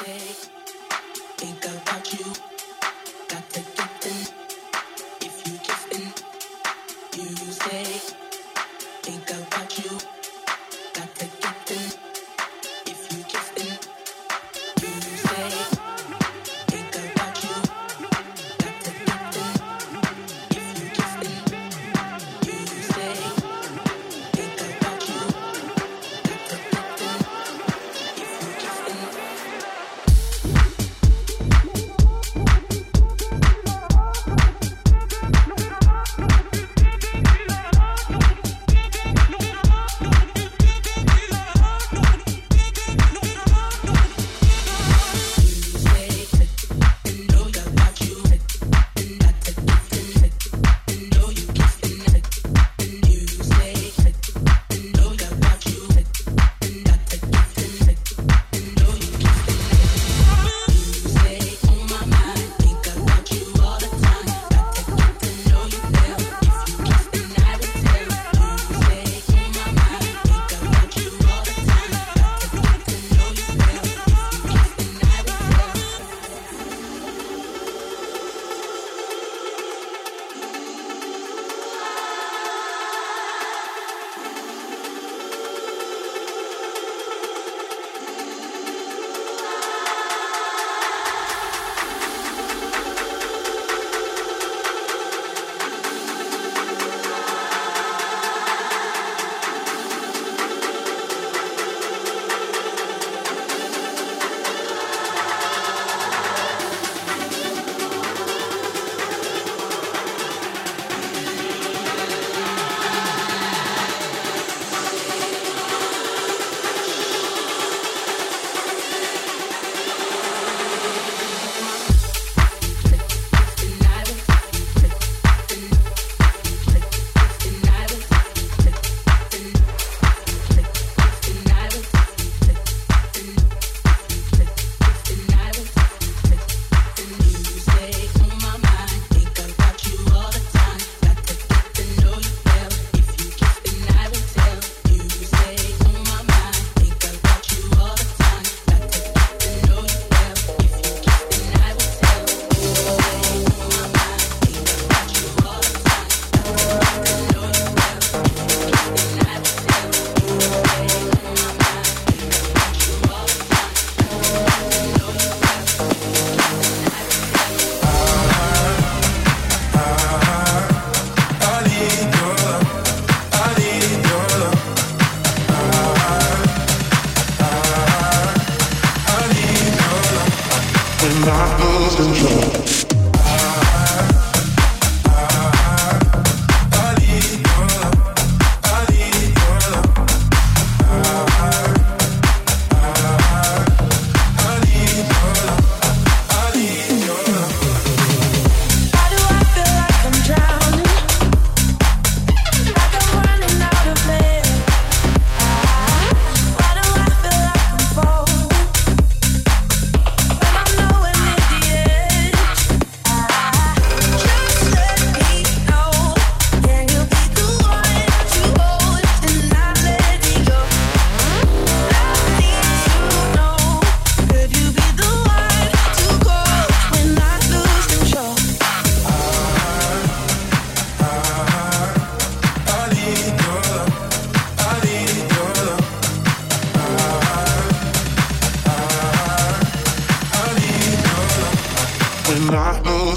When I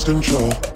control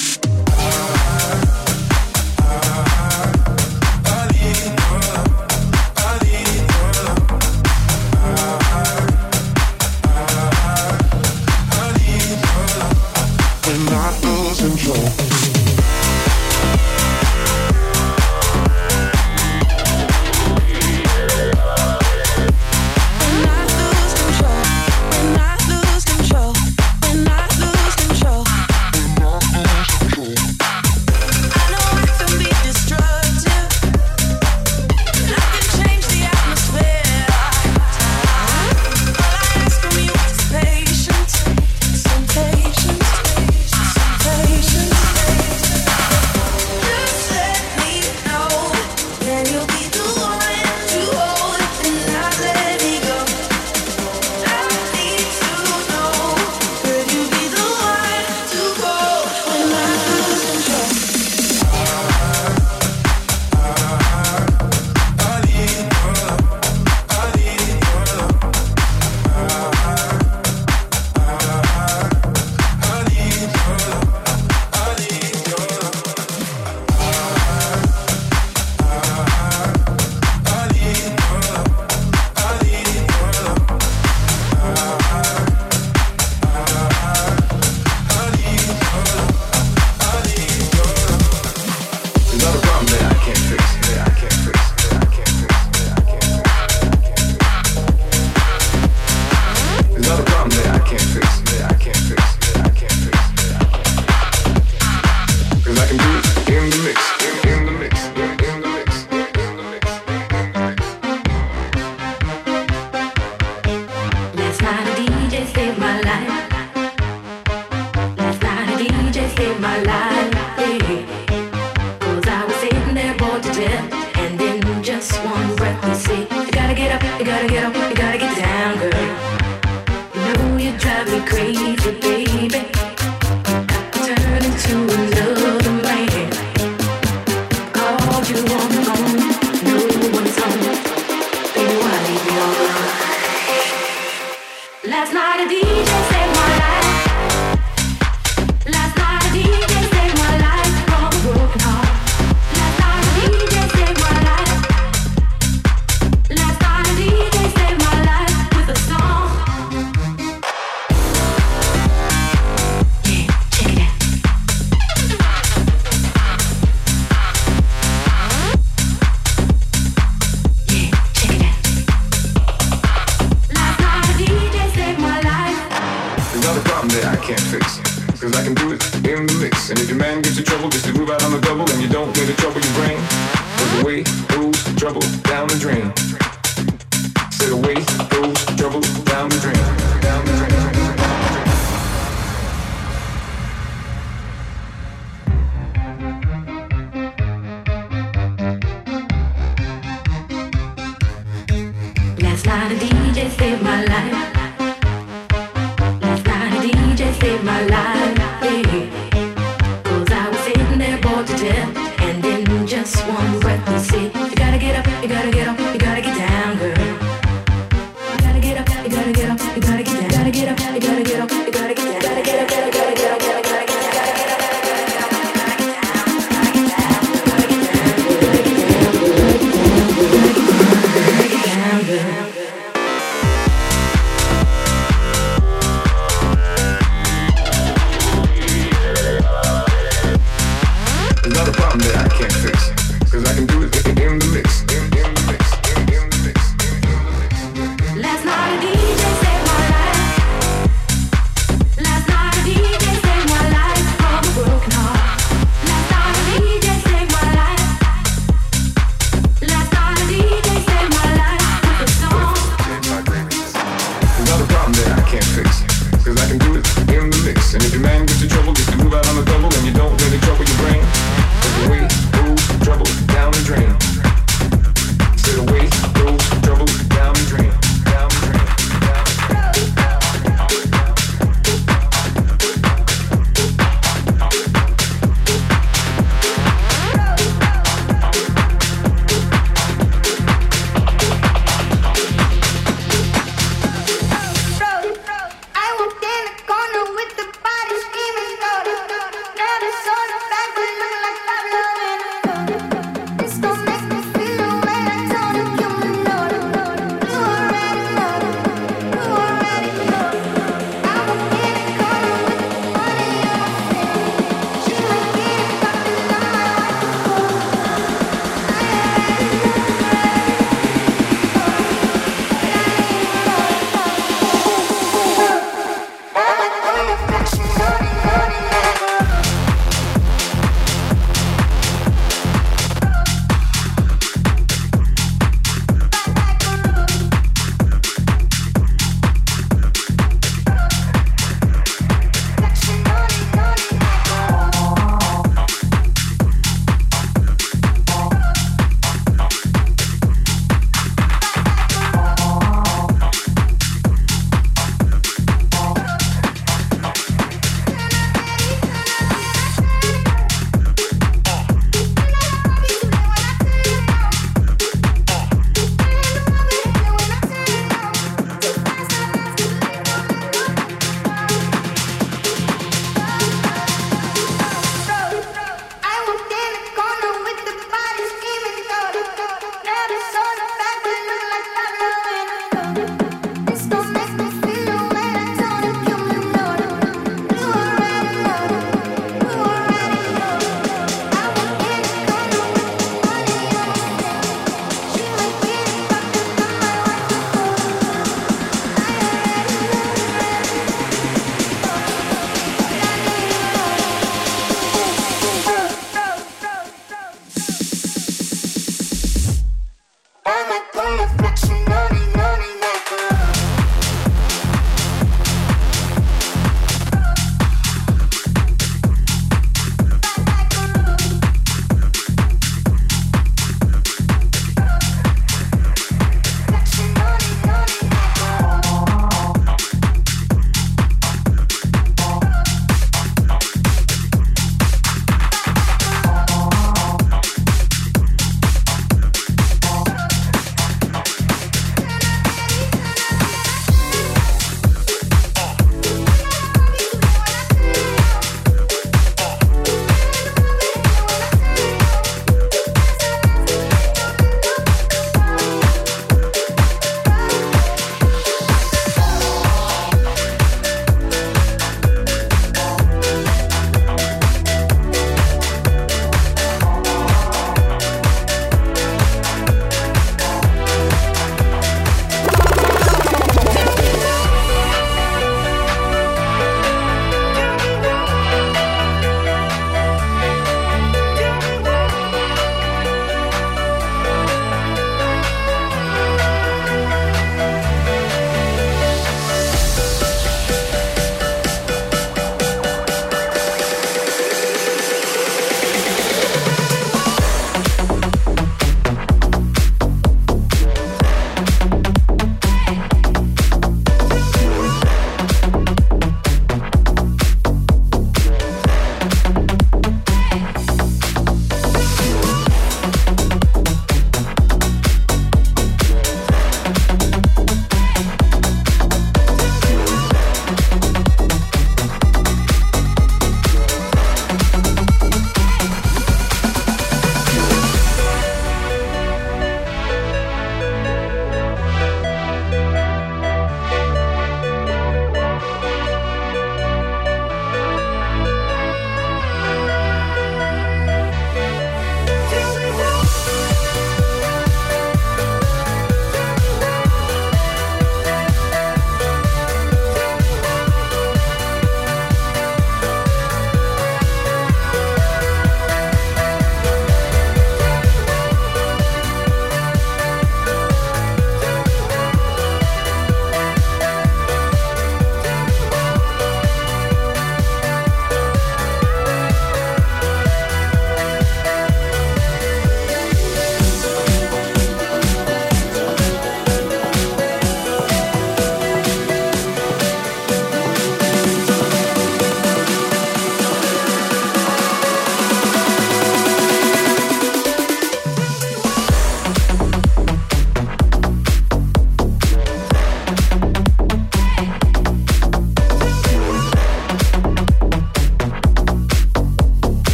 You gotta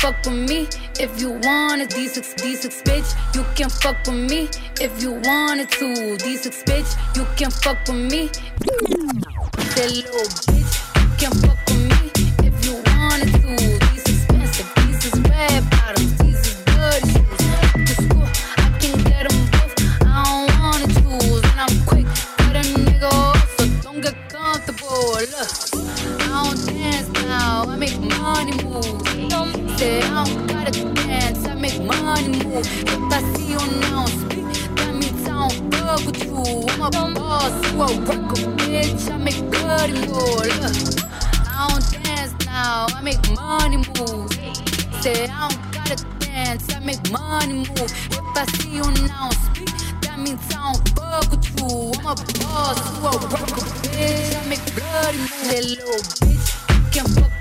fuck with me if you wanna. D6, D6, bitch, you can fuck with me if you wanted to. D6, bitch, you can fuck with me. That little bitch. Say I don't gotta dance, I make money move. If I see you now, speak, that means I don't fuck with you. I'm a boss, you a rocker, bitch. I make good more. Look, I don't dance now, I make money move. Say I don't gotta dance, I make money move. If I see you now, speak. That means I don't fuck with you. I'm a boss, you a rocker, bitch. I make bloody move. That little bitch, you can fuck.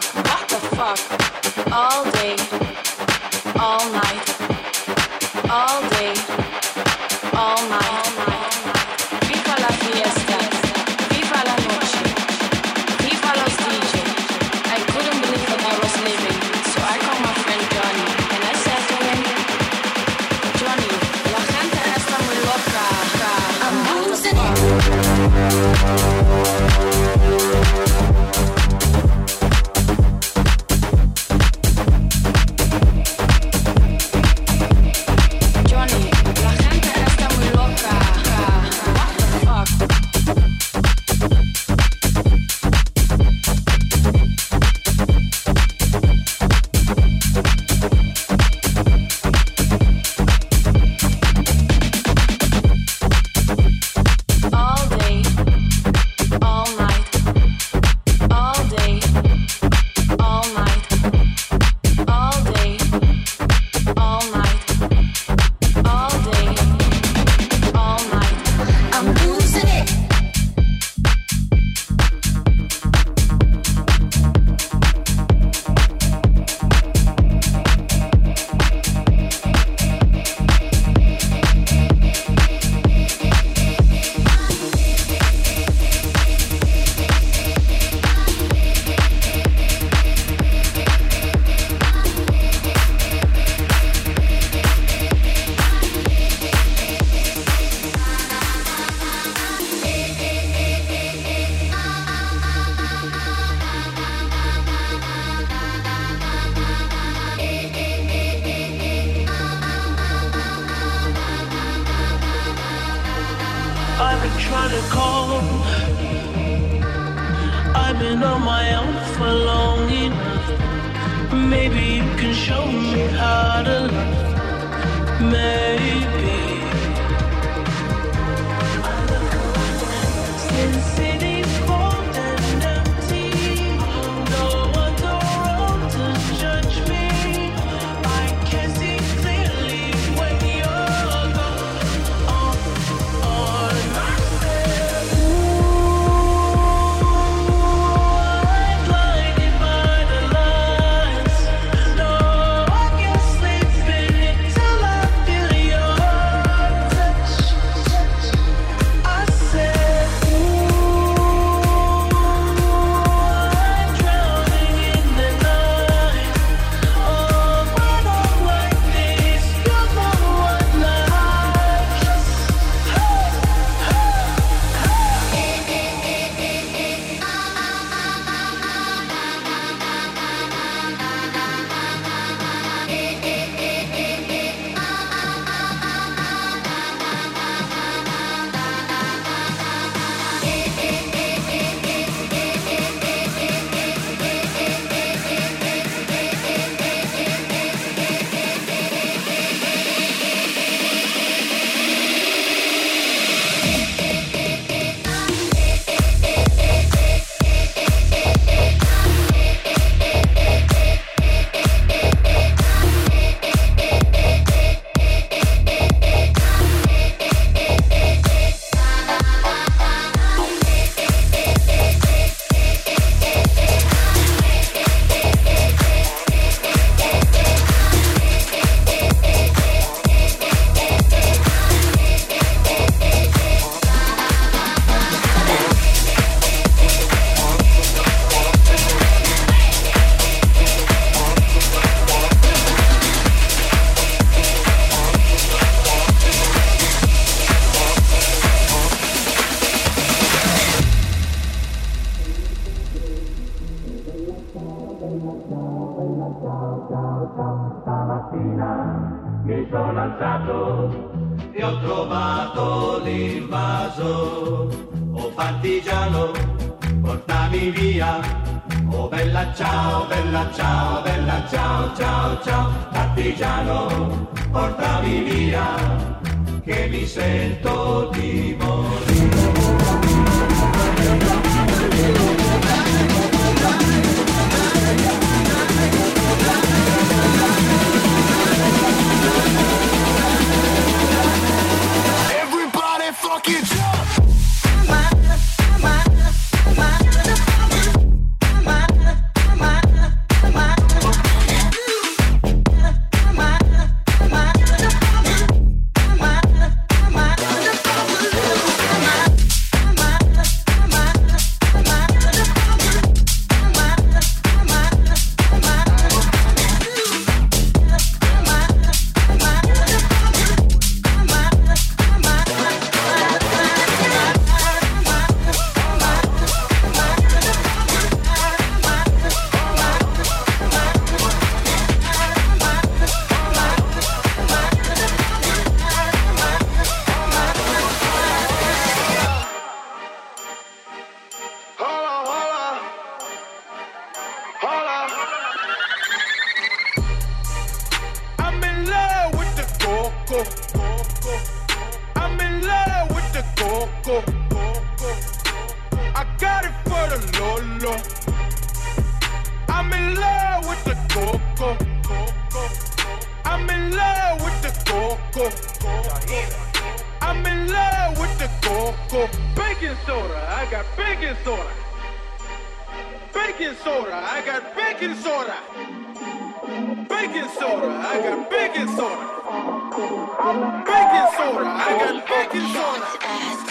fuck, what the fuck, all day, all night, all day, all night. Viva la fiesta, viva la noche, viva los DJ. I couldn't believe that I was living, so I called my friend Johnny and I said to him, Johnny, la gente está muy loca. I'm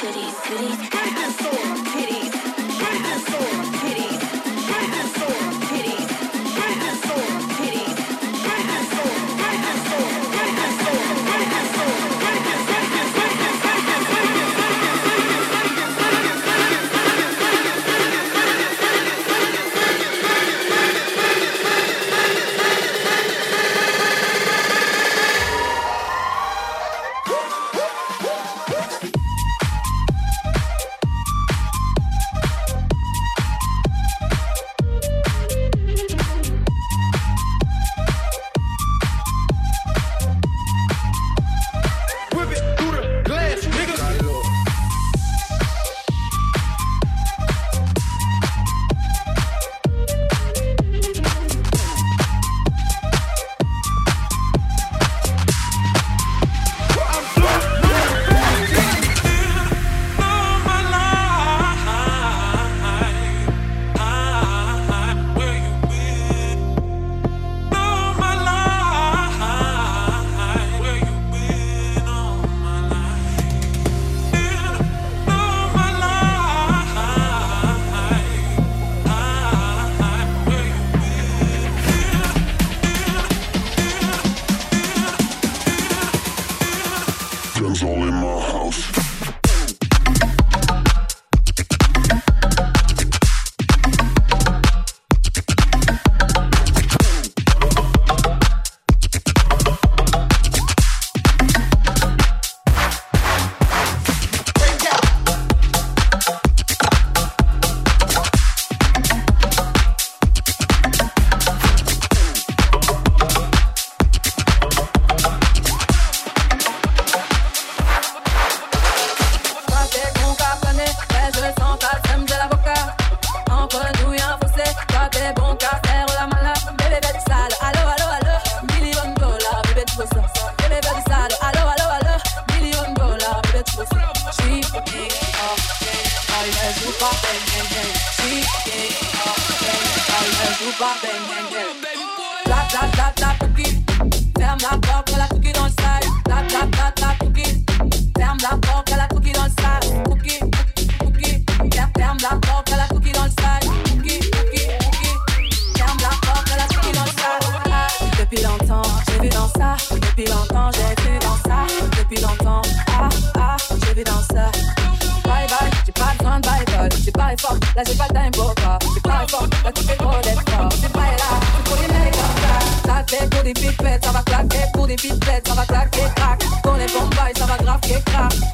Baking soda, la si in bocca Si passa, la tu che corretta Si baila, un po' di meglio Sate, di pipette, ça va claquer Pour des pipettes, ça va claquer, crac. Dans les bombailles, ça va grave, que crac.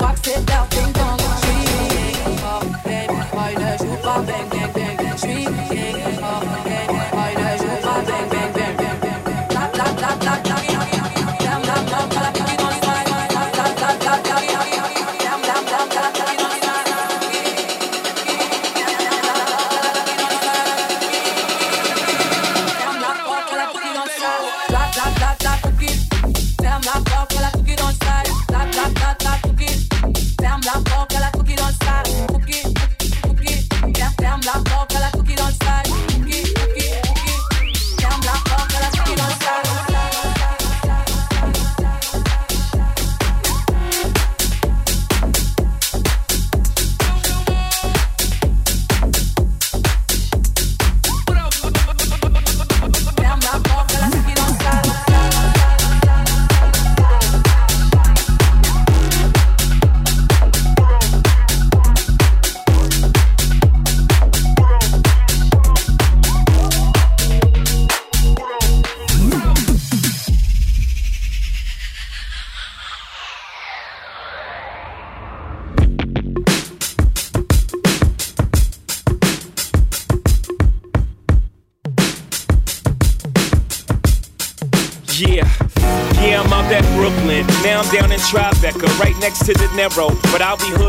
Narrow. But I'll be hood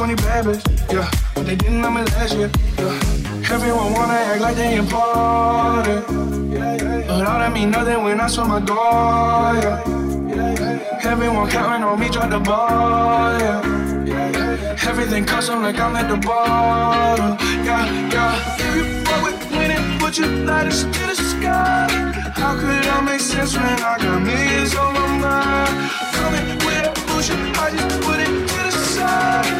20 bad bitch, yeah. But they didn't know me last year, yeah. Everyone wanna act like they important. But all that mean nothing when I saw my door, yeah. Everyone counting on me, drop the ball, yeah. Everything custom like I'm at the bottom, yeah, yeah. If you fuck with winning, put your lighters to the sky. How could I make sense when I got millions on my mind? Coming with a bullshit, I just put it to the side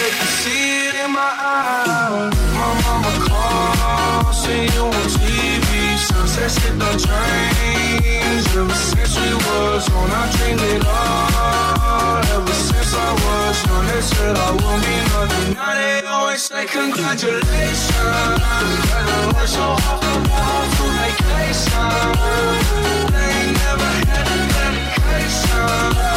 they can see it in my eyes. My mama calls, TV. Shit. Ever since we was I dreamed it all. Ever since I was young, they said I would be nothing. They always say congratulations. Better work so hard vacation. They ain't never had a dedication.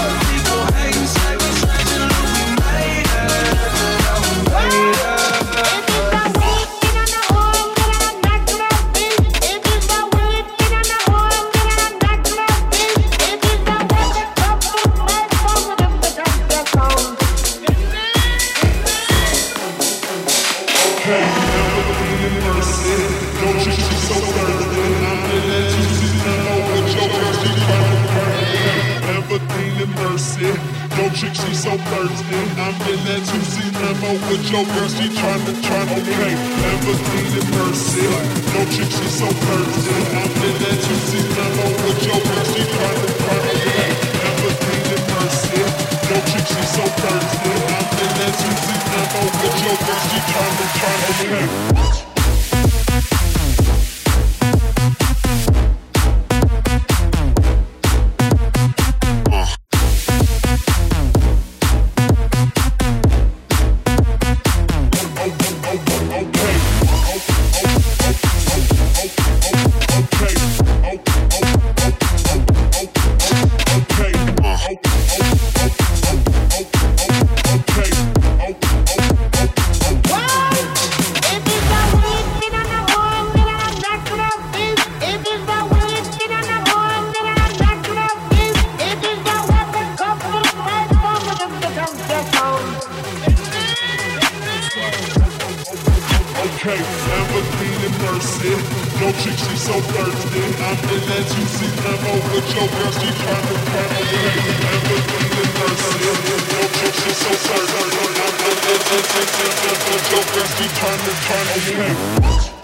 person. No chicks. she so thirsty. I'm in that 2C limo with your girl, she tryna, tryna okay. Never seen in person. No chicks. she so thirsty. I'm in that 2C limo with your girl, she tryna, tryna okay. Never seen in person. No chicks. she so thirsty. I'm in that 2C limo with your girl, she tryna, tryna okay. Turn away.